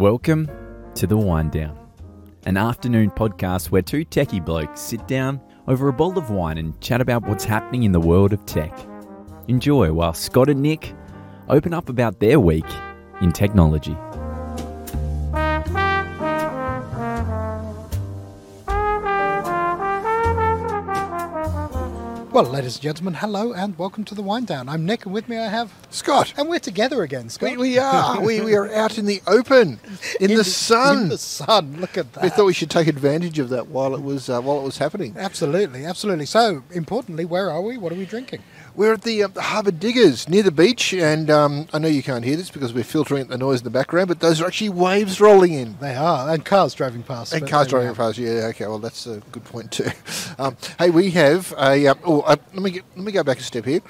Welcome to The Wine Down, an afternoon podcast where two techie blokes sit down over a bowl of wine and chat about what's happening in the world of tech. Enjoy while Scott and Nick open up about their week in technology. Well, ladies and gentlemen, hello and welcome to the Wine Down. I'm Nick, and with me I have Scott. and we're together again, Scott. We, we are. we, we are out in the open, in, the, sun. In the sun. Look at that. we thought we should take advantage of that while it was uh, while it was happening. Absolutely, absolutely. So, importantly, where are we? What are we drinking? We're at the, uh, the Harbord Diggers near the beach, and um, I know you can't hear this because we're filtering the noise in the background, but those are actually waves rolling in. They are, and cars driving past. And cars driving are. past. Yeah, okay. Well, that's a good point too. Um, hey, we have a. Um, oh, uh, let me get, let me go back a step here.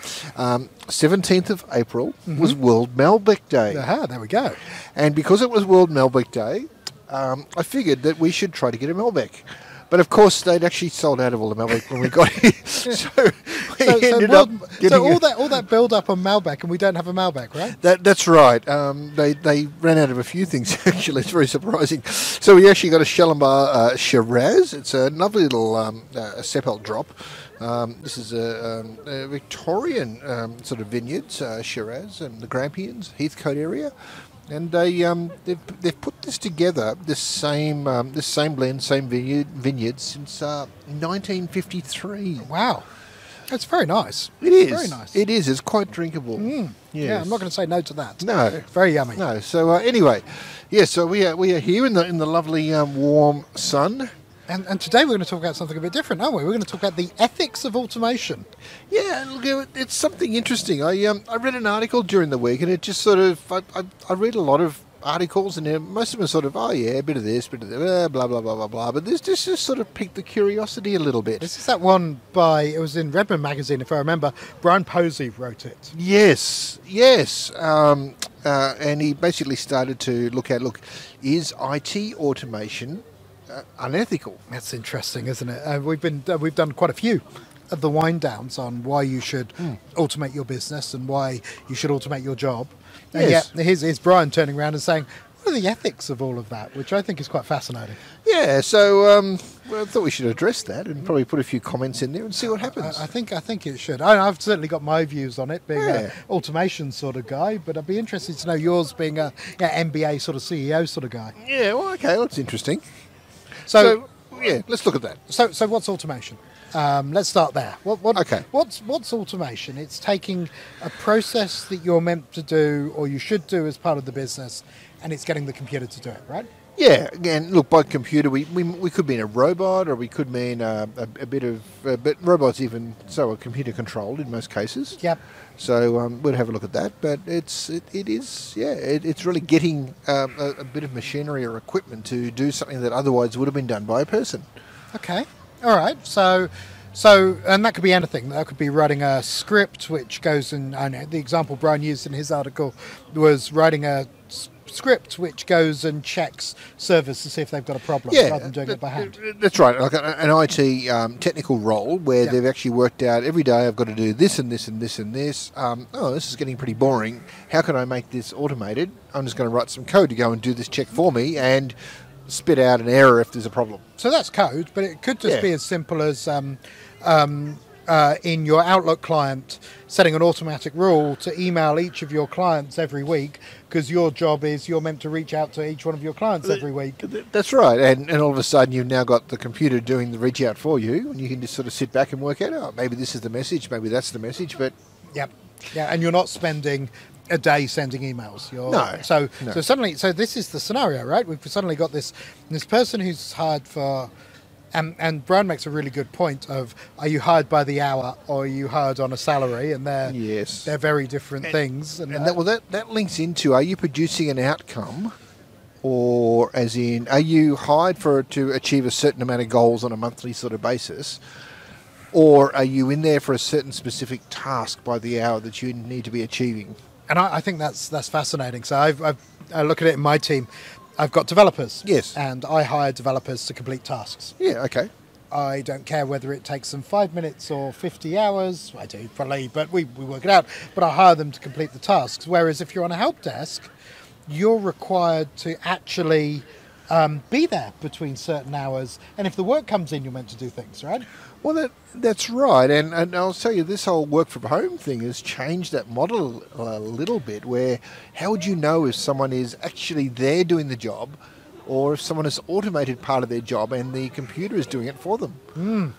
Seventeenth of April was World Malbec Day. Aha, there we go. And because it was World Malbec Day, um, I figured that we should try to get a Malbec. But of course, they'd actually sold out of all the Malbec when we got here. so we So, so, ended well, up getting so all a- that all that build up on Malbec, and we don't have a Malbec, right? that, that's right. Um, they, they ran out of a few things, actually. It's very surprising. So we actually got a Chalambar uh, Shiraz. It's a lovely little um, uh, Seppelt drop. Um, this is a, um, a Victorian um, sort of vineyards, uh, Shiraz, and the Grampians, Heathcote area. And they, um, they've, they've put this together, this same, um, this same blend, same vineyard, vineyard since uh, 1953. Wow, that's very nice. It is. very nice. It is. It's quite drinkable. Yeah, Yes. I'm not going to say no to that. No. very yummy. No. So uh, anyway, yeah. So we are we are here in the in the lovely um, warm sun. And, and today we're going to talk about something a bit different, aren't we? We're going to talk about the ethics of automation. Yeah, look, it's something interesting. I um I read an article during the week, and it just sort of I, I, I read a lot of articles, and they're- most of them are sort of oh yeah, a bit of this, bit of that, blah blah blah blah blah. But this this just sort of piqued the curiosity a little bit. This is that one by, it was in Redmond magazine, if I remember. Brien Posey wrote it. Yes, yes. Um, uh, and he basically started to look at look, is IT automation uh, unethical? That's interesting, isn't it? Uh, we've been uh, we've done quite a few of the wine downs on why you should Hmm. automate your business and why you should automate your job. And Yes. yet here's, here's Brien turning around and saying, "What are the ethics of all of that?" Which I think is quite fascinating. Yeah, so um, well, I thought we should address that and probably put a few comments in there and see what happens. I, I think I think it should. I, I've certainly got my views on it, being Yeah. an automation sort of guy. But I'd be interested to know yours, being a yeah, MBA sort of CEO sort of guy. yeah, well, okay, well, that's interesting. So, So, yeah, let's look at that. So, so what's automation? Um, let's start there. What, what, Okay. What's what's automation? It's taking a process that you're meant to do or you should do as part of the business, and it's getting the computer to do it, right? Yeah, again, look, by computer, we, we, we could mean a robot or we could mean uh, a, a bit of, uh, but robots even so are computer controlled in most cases. Yep. So um, we'll have a look at that. But it's it, it is yeah it, it's really getting um, a, a bit of machinery or equipment to do something that otherwise would have been done by a person. Okay. All right. So, so, and that could be anything. That could be writing a script which goes in. I know the example Brien used in his article was writing a script which goes and checks servers to see if they've got a problem Yeah, rather than doing it by hand. That's right, like an IT um, technical role where Yeah. they've actually worked out every day I've got to do this and this and this and this. Um, oh, this is getting pretty boring. How can I make this automated? I'm just going to write some code to go and do this check for me and spit out an error if there's a problem. So that's code, but it could just Yeah. be as simple as um, um, uh, in your Outlook client setting an automatic rule to email each of your clients every week because your job is you're meant to reach out to each one of your clients every week. That's right, and, and all of a sudden you've now got the computer doing the reach out for you, and you can just sort of sit back and work out, oh, maybe this is the message, maybe that's the message, but Yep. Yeah, and you're not spending a day sending emails. You're, No, So no. so suddenly so this is the scenario, right? We've suddenly got this this person who's hired for and and Brien makes a really good point of are you hired by the hour or are you hired on a salary and they're Yes. they're very different things and, And that, well, that, that links into are you producing an outcome, or as in are you hired for to achieve a certain amount of goals on a monthly sort of basis, or are you in there for a certain specific task by the hour that you need to be achieving? and I, I think that's that's fascinating. So I've, I've I look at it in my team. I've got developers. Yes. And I hire developers to complete tasks. Yeah. Okay. I don't care whether it takes them five minutes or 50 hours. I do, probably, but we, we work it out. But I hire them to complete the tasks. Whereas if you're on a help desk, you're required to actually um, be there between certain hours. And if the work comes in, you're meant to do things, right? Well, that that's right, and and I'll tell you, this whole work from home thing has changed that model a little bit. Where how would you know if someone is actually there doing the job, or if someone has automated part of their job and the computer is doing it for them?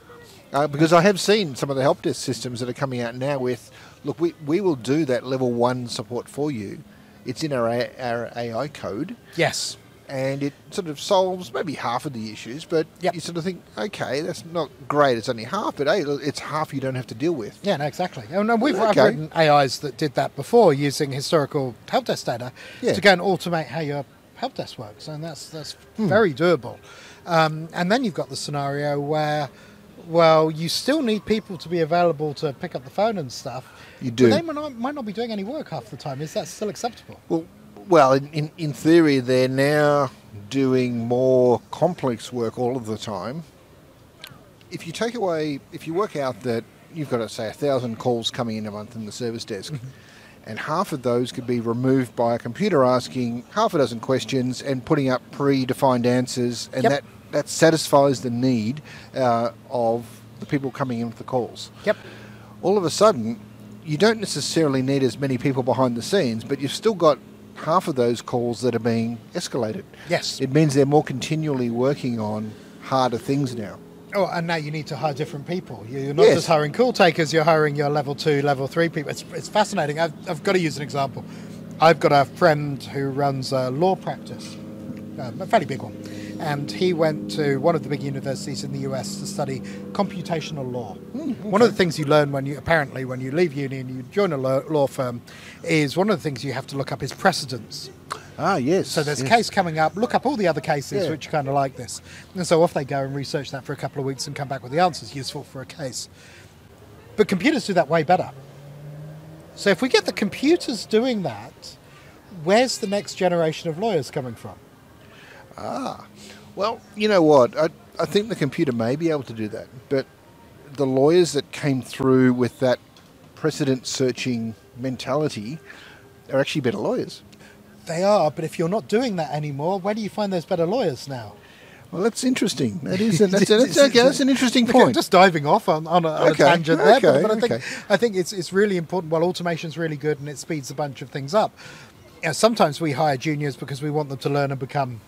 Uh, because I have seen some of the help desk systems that are coming out now with, look, we, we will do that level one support for you. It's in our, our AI code, Yes. And it sort of solves maybe half of the issues, but Yep. you sort of think, okay, that's not great, it's only half, but hey, it's half you don't have to deal with. Yeah, no, exactly. And we've Okay. written AIs that did that before using historical help desk data Yeah. to go and automate how your help desk works, and that's that's Hmm. very doable. Um, and then you've got the scenario where, well, you still need people to be available to pick up the phone and stuff. You but do. they might not, might not be doing any work half the time. Is that still acceptable? Well, well, in, in, theory, they're now doing more complex work all of the time. If you take away, if you work out that you've got, to say, a thousand calls coming in a month in the service desk, and half of those could be removed by a computer asking half a dozen questions and putting up predefined answers, and Yep. that, that satisfies the need uh, of the people coming in with the calls Yep. all of a sudden, you don't necessarily need as many people behind the scenes, but you've still got half of those calls that are being escalated. Yes. It means they're more continually working on harder things now. Oh, and now you need to hire different people. You- You're not Yes. just hiring call takers, you're hiring your level two, level three people. It's, it's fascinating. I've, I've got to use an example. I've got a friend who runs a law practice, um, a fairly big one. And he went to one of the big universities in the US to study computational law. One of the things you learn when you, apparently, when you leave uni and you join a law firm, is one of the things you have to look up is precedents. Ah, yes. So there's yes. a case coming up. Look up all the other cases Yeah. which are kind of like this, and so off they go and research that for a couple of weeks and come back with the answers useful for a case. But computers do that way better. So if we get the computers doing that, where's the next generation of lawyers coming from? Ah, well, you know what? I, I think the computer may be able to do that, but the lawyers that came through with that precedent searching mentality are actually better lawyers. They are, but if you're not doing that anymore, where do you find those better lawyers now? Well, that's interesting. That is. That's, that's, okay, that's an interesting Okay, point. Just diving off on, on, a, on Okay, a tangent there, but, but I think. I think it's it's really important. Well, automation's really good and it speeds a bunch of things up. You know, sometimes we hire juniors because we want them to learn and become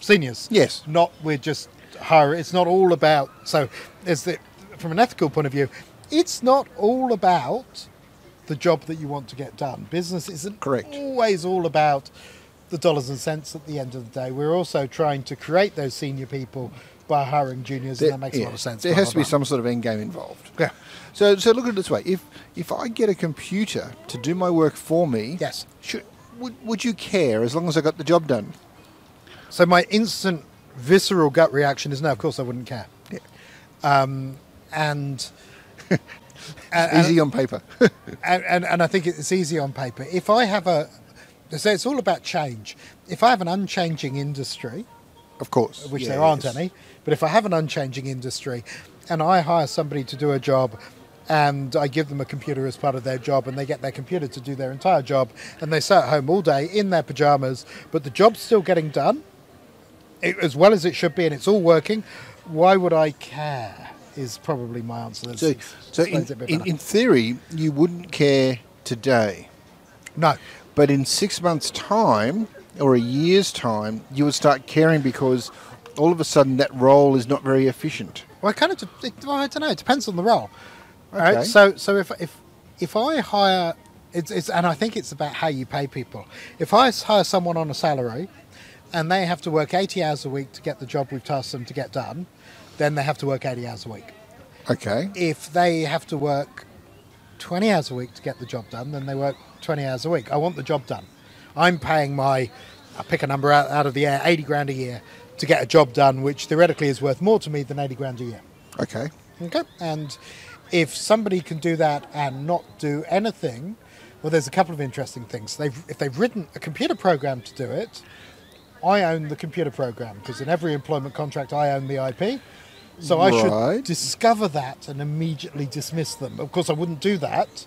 seniors. Yes. Not we're just hire. It's not all about. So, is the from an ethical point of view, it's not all about the job that you want to get done. Business isn't Correct. always all about the dollars and cents at the end of the day. We're also trying to create those senior people by hiring juniors, and that makes a lot of sense. There has to be some sort of end game involved. Yeah. So, so look at it this way: if if I get a computer to do my work for me, Yes. should, would would you care as long as I got the job done? So my instant visceral gut reaction is no. Of course, I wouldn't care. Yeah. Um, and. and- Easy on paper. and, and, and I think it's easy on paper. If I have a, so it's all about change. If I have an unchanging industry, of course. which Yeah, there aren't yes. any, but if I have an unchanging industry and I hire somebody to do a job and I give them a computer as part of their job and they get their computer to do their entire job and they stay at home all day in their pajamas, but the job's still getting done it, as well as it should be and it's all working, why would I care? Is probably my answer. That's- So, so in, explains it a bit in, in theory, you wouldn't care today, no. but in six months' time or a year's time, you would start caring because all of a sudden that role is not very efficient. Well, it kind of, it, well, I don't know. It depends on the role. All right. Okay. So, so if if if I hire, it's, it's and I think it's about how you pay people. If I hire someone on a salary, and they have to work eighty hours a week to get the job we've tasked them to get done, then they have to work eighty hours a week. Okay. If they have to work twenty hours a week to get the job done, then they work twenty hours a week. I want the job done. I'm paying my, I pick a number out, out of the air, eighty grand a year to get a job done, which theoretically is worth more to me than eighty grand a year. Okay. Okay. And if somebody can do that and not do anything, well, there's a couple of interesting things. They've if they've written a computer program to do it, I own the computer program because in every employment contract I own the IP. So I Right. should discover that and immediately dismiss them. Of course, I wouldn't do that.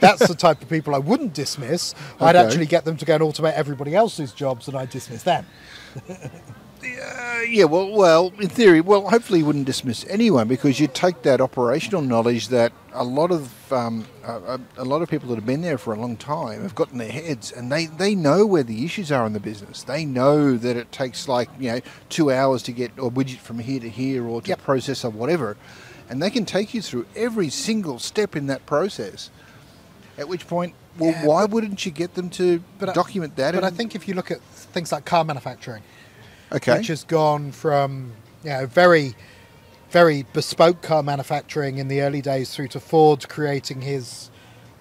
That's the type of people I wouldn't dismiss. I'd Okay. actually get them to go and automate everybody else's jobs, and I'd dismiss them. Uh, yeah, well, well, in theory, well, hopefully you wouldn't dismiss anyone because you take that operational knowledge that a lot of um, a, a- lot of people that have been there for a long time have got in their heads, and they, they know where the issues are in the business. They know that it takes like you know two hours to get a widget from here to here or to Yep. process or whatever, and they can take you through every single step in that process. At which point, well, Yeah, why wouldn't you get them to I- document that? But I think if you look at things like car manufacturing, okay, which has gone from you know very very bespoke car manufacturing in the early days through to Ford creating his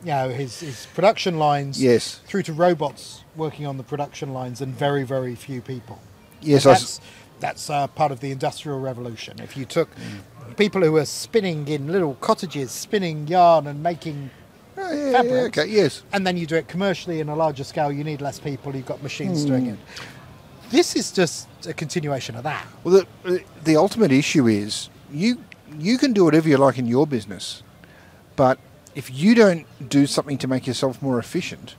you know his, his production lines Yes. through to robots working on the production lines and very very few people yes, And I that's that's uh, part of the industrial revolution if you took people who were spinning in little cottages spinning yarn and making yeah, yeah, fabrics. okay, yes. and then you do it commercially in a larger scale you need less people you've got machines hmm. doing it this is just a continuation of that Well, the, uh, the ultimate issue is you you can do whatever you like in your business, but if you don't do something to make yourself more efficient,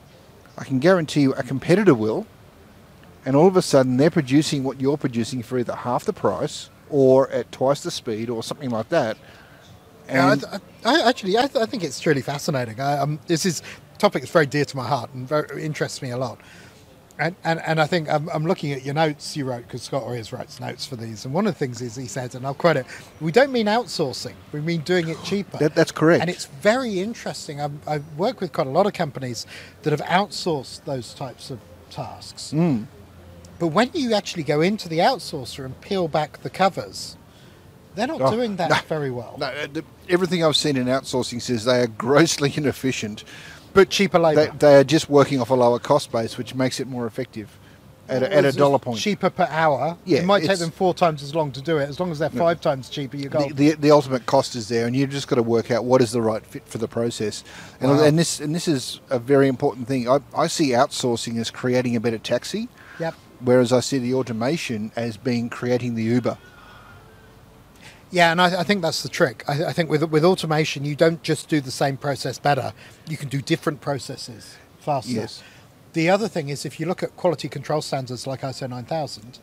I can guarantee you a competitor will, and all of a sudden they're producing what you're producing for either half the price or at twice the speed or something like that. Yeah, And I, I, I actually, I, th- I think it's truly fascinating. I, um, this is a topic that's very dear to my heart and very, interests me a lot. And, and, and I think I'm, I'm looking at your notes you wrote because Scott always writes notes for these. And one of the things is he said, and I'll quote it: "We don't mean outsourcing; we mean doing it cheaper." That- that's correct. And it's very interesting. I've, I've worked with quite a lot of companies that have outsourced those types of tasks. Mm. But when you actually go into the outsourcer and peel back the covers, they're not Oh, doing that no. very well. no, uh, the, everything I've seen in outsourcing says they are grossly inefficient. But cheaper labour. They, they are just working off a lower cost base, which makes it more effective at, a, at a dollar point. Cheaper per hour. Yeah, it might take them four times as long to do it. As long as they're five times cheaper, you go. the, the, the ultimate cost is there, and you've just got to work out what is the right fit for the process. And, Wow. and this and this is a very important thing. I, I see outsourcing as creating a better taxi, yep. whereas I see the automation as being creating the Uber. Yeah, and I, I think that's the trick. I, I think with with automation, you don't just do the same process better. You can do different processes faster. Yes. The other thing is, if you look at quality control standards like ISO 9000,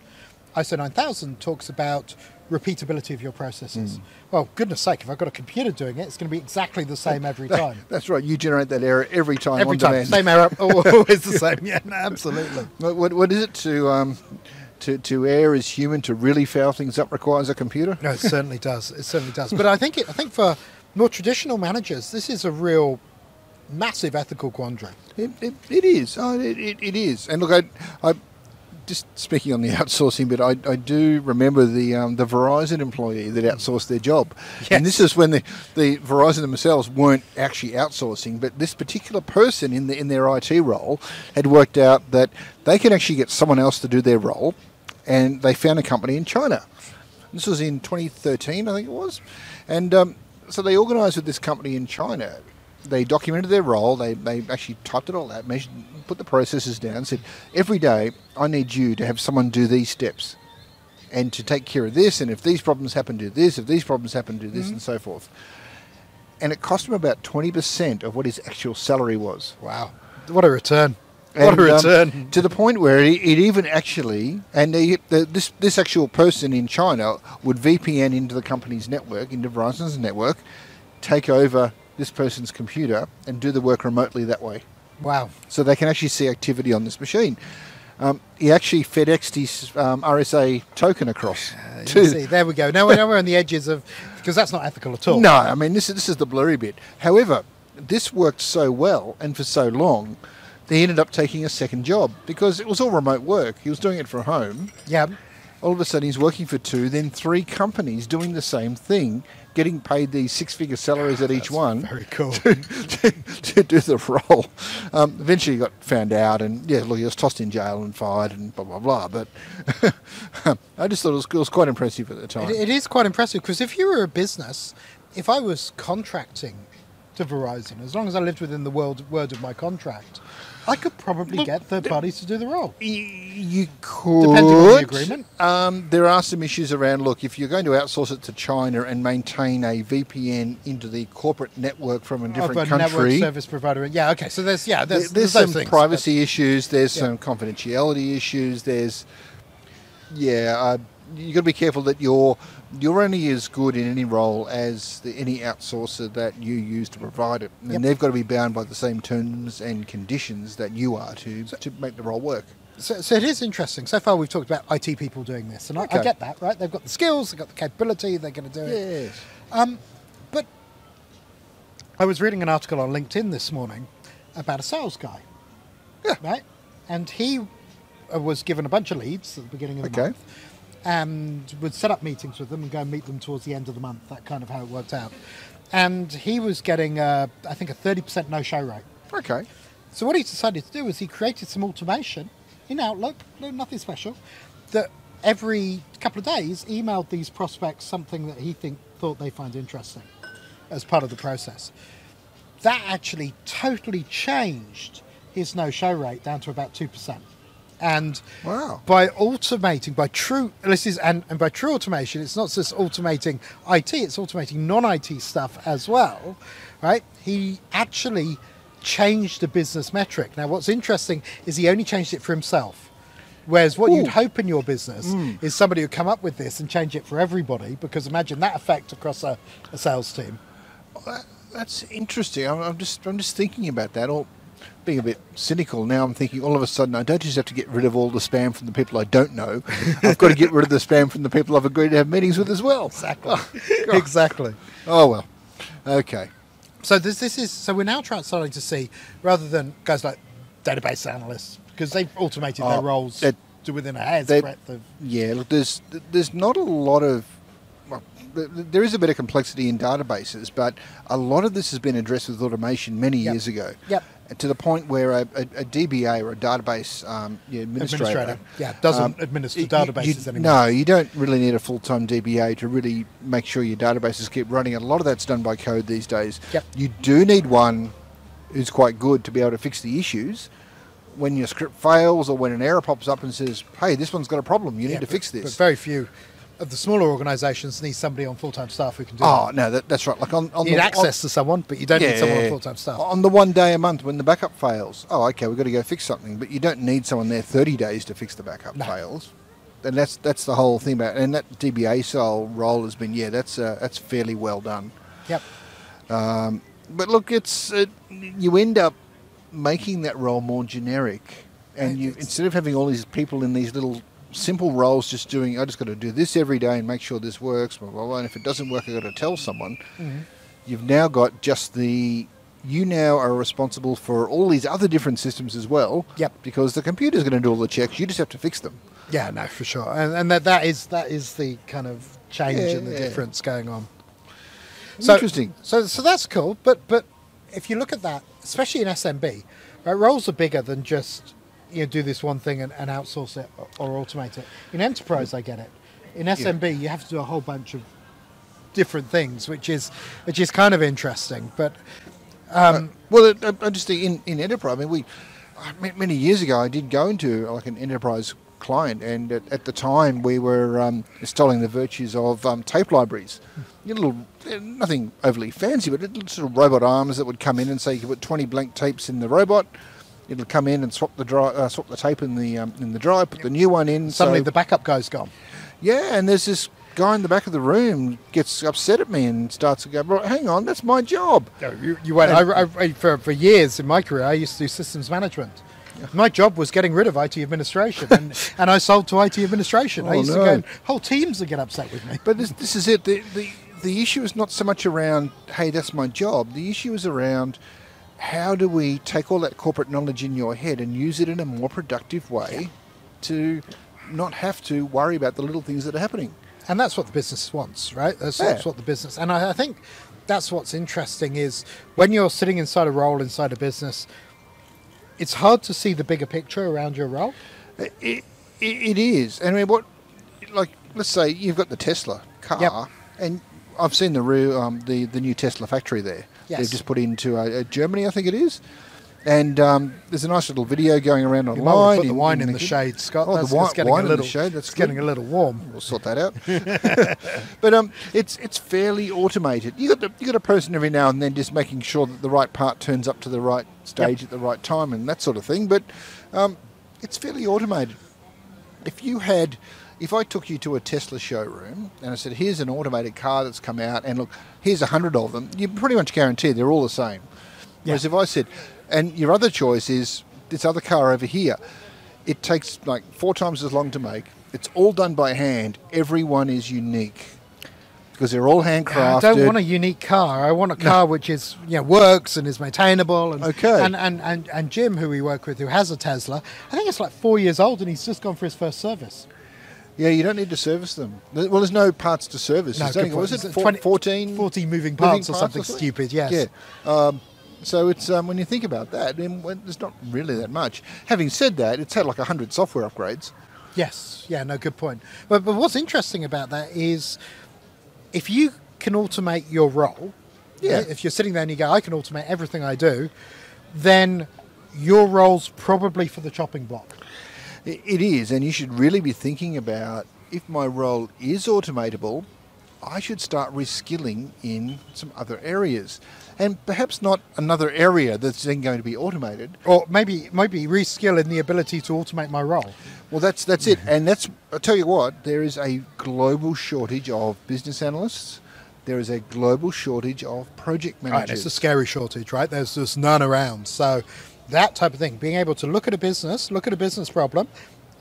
ISO 9000 talks about repeatability of your processes. Well, goodness sake, if I've got a computer doing it, it's going to be exactly the same every time. That's right. You generate that error every time. Every on time, demand. same error, always the same. Yeah, no, absolutely. What, what, what is it to um, to to err is human? To really foul things up requires a computer. No, it certainly does. It certainly does. But I think it, I think for more traditional managers, this is a real massive ethical quandary. It, it, it is. Oh, it, it, it is. And look, I, I just speaking on the outsourcing, but I, I do remember the um, the Verizon employee that outsourced their job. And this is when the, the Verizon themselves weren't actually outsourcing, but this particular person in the in their IT role had worked out that they could actually get someone else to do their role, and they found a company in China. This was in 2013, I think it was, and um, so they organised with this company in China. They documented their role. They, they actually typed it all out, measured, put the processes down. Said every day I need you to have someone do these steps, and to take care of this. And if these problems happen, do this. If these problems happen, do this, and so forth. And it cost him about 20% of what his actual salary was. Wow, what a return! What And, a um, return! to the point where it, it even actually, and the, the, this this actual person in China would VPN into the company's network, into Verizon's network, take over this person's computer and do the work remotely that way, wow. so they can actually see activity on this machine. Um, he actually FedExed his um, RSA token across. Uh, see, there we go. Now we're, now we're on the edges of because that's not ethical at all. No, I mean this is this is the blurry bit. However, this worked so well and for so long, they ended up taking a second job because it was all remote work. He was doing it from home. Yeah, All of a sudden, he's working for two, then three companies doing the same thing, getting paid these six-figure salaries at each one very cool. to, to do the role. Um, eventually, he got found out, and yeah, look, he was tossed in jail and fired, and blah blah blah. But I just thought it was, it was quite impressive at the time. It, it is quite impressive because if you were a business, if I was contracting to Verizon, as long as I lived within the world, word of my contract, I could probably Look, get third parties to do the role. Y- You could. Depending on the agreement. Um, there are some issues around. Look, if you're going to outsource it to China and maintain a VPN into the corporate network from a different of a network country, service provider. Yeah, okay. So there's yeah, there- there's, there's, some things, privacy issues. There's Yeah. some confidentiality issues. There's yeah. Uh, you got to be careful that you're you're only as good in any role as the, any outsourcer that you use to provide it, and Yep. they've got to be bound by the same terms and conditions that you are to to make the role work. So, so it is interesting. So far, we've talked about IT people doing this, and I, I get that, right? They've got the skills, they've got the capability, they're going to do it. Yes. Um, But I was reading an article on LinkedIn this morning about a sales guy, right? And he uh, was given a bunch of leads at the beginning of the Okay. month, and would set up meetings with them and go and meet them towards the end of the month. That kind of how it worked out. And he was getting, uh, I think, a thirty percent no-show rate. Okay. So what he decided to do was he created some automation in Outlook, no, nothing special, that every couple of days emailed these prospects something that he think thought they find interesting as part of the process. That actually totally changed his no-show rate down to about two percent. And Wow. by automating, by true, this is, and, and by true automation, it's not just automating IT, it's automating non-IT stuff as well, right? He actually changed the business metric. Now, what's interesting is he only changed it for himself. Whereas what you'd hope in your business mm. is somebody would come up with this and change it for everybody, because imagine that effect across a, a sales team. That, that's interesting. I'm, I'm just I'm just thinking about that. Or being a bit cynical now, I'm thinking all of a sudden I don't just have to get rid of all the spam from the people I don't know. I've got to get rid of the spam from the people I've agreed to have meetings with as well. Exactly. exactly. Oh well. Okay. So this this is so we're now trying starting to see rather than guys like database analysts because they've automated their Oh, roles that- to within a hair's that- breadth of Yeah. Look, there's there's not a lot of well, th- th- there is a bit of complexity in databases, but a lot of this has been addressed with automation many Yep. years ago. Yep. To the point where a, a, a DBA or a database um, yeah, administrator, administrator. Yeah, doesn't um, administer y- y- databases you- anymore. No, you don't really need a full-time DBA to really make sure your databases keep running. A lot of that's done by code these days. Yep. You do need one who's quite good to be able to fix the issues. When your script fails or when an error pops up and says, "Hey, this one's got a problem. You Yeah, need to but- fix But this." very few of the smaller organisations need somebody on full time staff who can do that. Oh that. no, that, that's right. Like on, on You need the access to someone, but you don't on, need someone on Yeah. full time staff. On the one day a month when the backup fails, oh, okay, we've got to go fix something. But you don't need someone there thirty days to fix the backup No. fails. And that's that's the whole thing about. it. And that DBA style role has been yeah, that's uh, that's fairly well done. Yep. But look, it's uh, you end up making that role more generic, and you instead of having all these people in these little simple roles, just doing I just got to do this every day and make sure this works. Blah, blah, blah, and if it doesn't work, I've got to tell someone. Mm-hmm. You've now got just the you now are responsible for all these other different systems as well. Yep. Because the computer's going to do all the checks. You just have to fix them. Yeah, no, for sure. And, and that, that is that is the kind of change and the Yeah. difference going on. Interesting. So, so that's cool. But but if you look at that, especially in SMB, right, roles are bigger than just you know do this one thing and, and outsource it or, or automate it. In enterprise, I get it. In SMB, you have to do a whole bunch of different things, which is which is kind of interesting. But um, Well, it, I I just think in, in enterprise, I mean, we uh, many years ago, I did go into like an enterprise client, and at, at the time we were um, installing the virtues of um, tape libraries. You know, little, eh, nothing overly fancy, but little sort of robot arms that would come in and say you could put 20 blank tapes in the robot. It'll come in and swap the dri uh, swap the tape in the um, in the drive, put the new one in. suddenly so- the backup guy's gone. yeah, and there's this guy in the back of the room gets upset at me and starts to go, "Well, hang on, that's my job." No, you, you went. I, I, I- for, for years in my career, I used to do systems management. My job was getting rid of IT administration, and, and I sold to IT administration. I Oh, used to no. go, whole teams would get upset with me. But this, this is it. The, the the issue is not so much around, hey, that's my job. The issue is around how do we take all that corporate knowledge in your head and use it in a more productive way to not have to worry about the little things that are happening. And that's what the business wants, right? That's, that's what the business. And I, I think that's what's interesting is when you're sitting inside a role inside a business, it's hard to see the bigger picture around your role. It, it, it is. And I mean, what, like, let's say you've got the Tesla car, Yep. and I've seen the real, um, the the new Tesla factory there. Yes. They've just put into uh, uh, Germany, I think it is. And um, there's a nice little video going around You might online. put the wine in the shade, Scott. Oh, the That's, wi- it's getting wine a in the shade, that's it's getting good. a little warm. We'll sort that out. but um, it's it's fairly automated. You got the, you got a person every now and then just making sure that the right part turns up to the right stage at the right time and that sort of thing. But um, it's fairly automated. If you had, if I took you to a Tesla showroom and I said, "Here's an automated car that's come out, and look, here's a hundred of them," you pretty much guarantee they're all the same. Whereas if I said, and your other choice is this other car over here, it takes like four times as long to make. It's all done by hand. Every one is unique because they're all handcrafted. I don't want a unique car. I want a car which is you know works and is maintainable. And, Okay. And, and and and Jim, who we work with, who has a Tesla, I think it's like four years old, and he's just gone for his first service. Yeah, you don't need to service them. Well, there's no parts to service. No, good was it, It's 20 14? 40 moving moving parts or parts something stupid, yes. Yeah. Um, so it's um, when you think about that, there's not really that much. Having said that, it's had like hundred software upgrades. Yes, yeah, no, good point. But, but what's interesting about that is if you can automate your role, Yeah. if you're sitting there and you go, I can automate everything I do, then your role's probably for the chopping block. It is, and you should really be thinking about if my role is automatable, I should start reskilling in some other areas. And perhaps not another area that's then going to be automated. Or maybe maybe reskill in the ability to automate my role. Well, that's that's it, and that's. I tell you what, there is a global shortage of business analysts. There is a global shortage of project Right, managers. it's a scary shortage, right? There's just none around. So that type of thing, being able to look at a business, look at a business problem,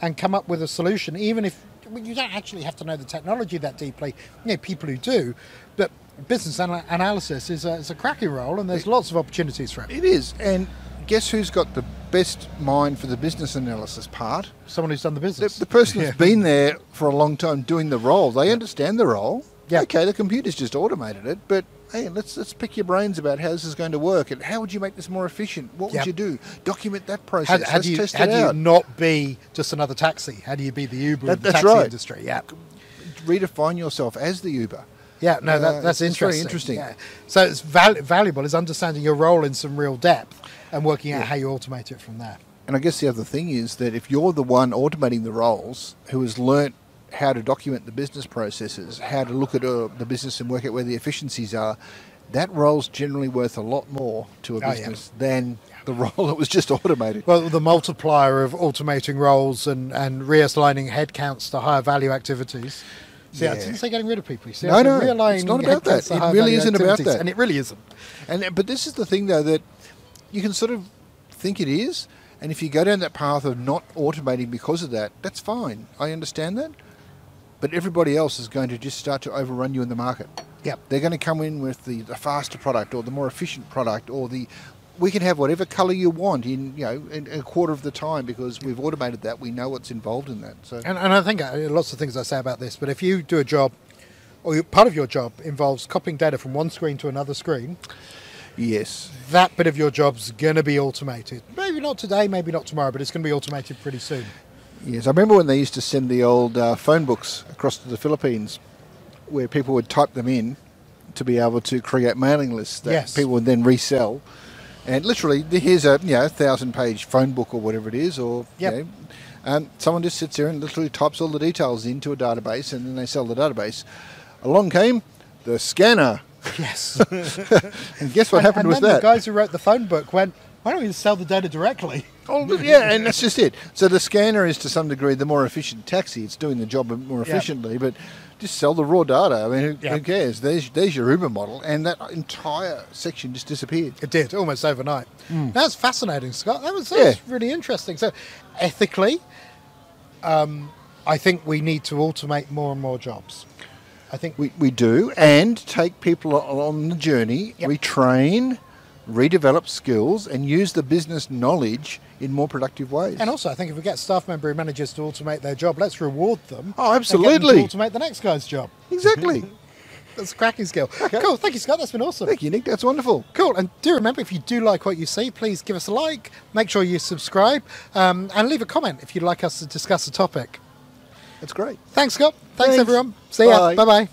and come up with a solution, even if well, you don't actually have to know the technology that deeply. You know, people who do, but business ana- analysis is a, is a cracking role, and there's lots of opportunities for it. it is, and guess who's got the best mind for the business analysis part? Someone who's done the The, business. the person that's Yeah. been there for a long time doing the role. They understand the role. Yeah. Okay, the computer's just automated it, but hey, let's let's pick your brains about how this is going to work and how would you make this more efficient? What Yep. would you do? Document that process. How, how do you, how do you not be just another taxi? How do you be the Uber That- of the taxi right. industry? Yeah. Redefine yourself as the Uber. Yeah, no, Uh, that, that's it's- it's very interesting. interesting. Yeah. So it's val- valuable is understanding your role in some real depth and working out Yeah. how you automate it from there. And I guess the other thing is that if you're the one automating the roles who has learnt how to document the business processes, how to look at uh, the business and work out where the efficiencies are, that role's generally worth a lot more to a Oh, yeah. business than the role that was just automated. Well, the multiplier of automating roles and, and reassigning headcounts to higher value activities. See, I didn't say getting rid of people. You see, No, no, realigning it's not about that. It really isn't about that. And it really isn't. And uh, but this is the thing though that you can sort of think it is, and if you go down that path of not automating because of that, that's fine. I understand that. But everybody else is going to just start to overrun you in the market. Yep. They're going to come in with the, the faster product or the more efficient product or the we can have whatever color you want in you know in a quarter of the time because we've automated that. We know what's involved in that. So And, and I think uh, lots of things I say about this, but if you do a job, or part of your job involves copying data from one screen to another screen, yes, that bit of your job's going to be automated. Maybe not today, maybe not tomorrow, but it's going to be automated pretty soon. Yes, I remember when they used to send the old uh, phone books across to the Philippines, where people would type them in to be able to create mailing lists that Yes. people would then resell. And literally, here's a you know thousand-page phone book or whatever it is, or Yep. you know, um, someone just sits there and literally types all the details into a database, and then they sell the database. Along came the scanner, Yes. and guess what and, happened and with that? the guys who wrote the phone book went, why don't we just sell the data directly? Oh, yeah, and that's just it. So the scanner is to some degree the more efficient taxi. It's doing the job more Yeah. efficiently, but just sell the raw data. I mean, who, Yeah. who cares? There's there's your Uber model, and that entire section just disappeared. It did, almost overnight. That's fascinating, Scott. That was, that. Yeah. was really interesting. So, ethically, um, I think we need to automate more and more jobs. I think We, we do, and take people on the journey. Yep. We train, redevelop skills, and use the business knowledge in more productive ways. And also, I think if we get staff member and managers to automate their job, let's reward them. Oh, and get them to absolutely. automate the next guy's job. exactly. That's a cracking skill. Cool. Thank you, Scott. That's been awesome. Thank you, Nick. That's wonderful. Cool. And do remember, if you do like what you see, please give us a like. Make sure you subscribe um, and leave a comment if you'd like us to discuss a topic. That's great. Thanks, Scott. Thanks, Thanks. everyone. See ya. Bye bye.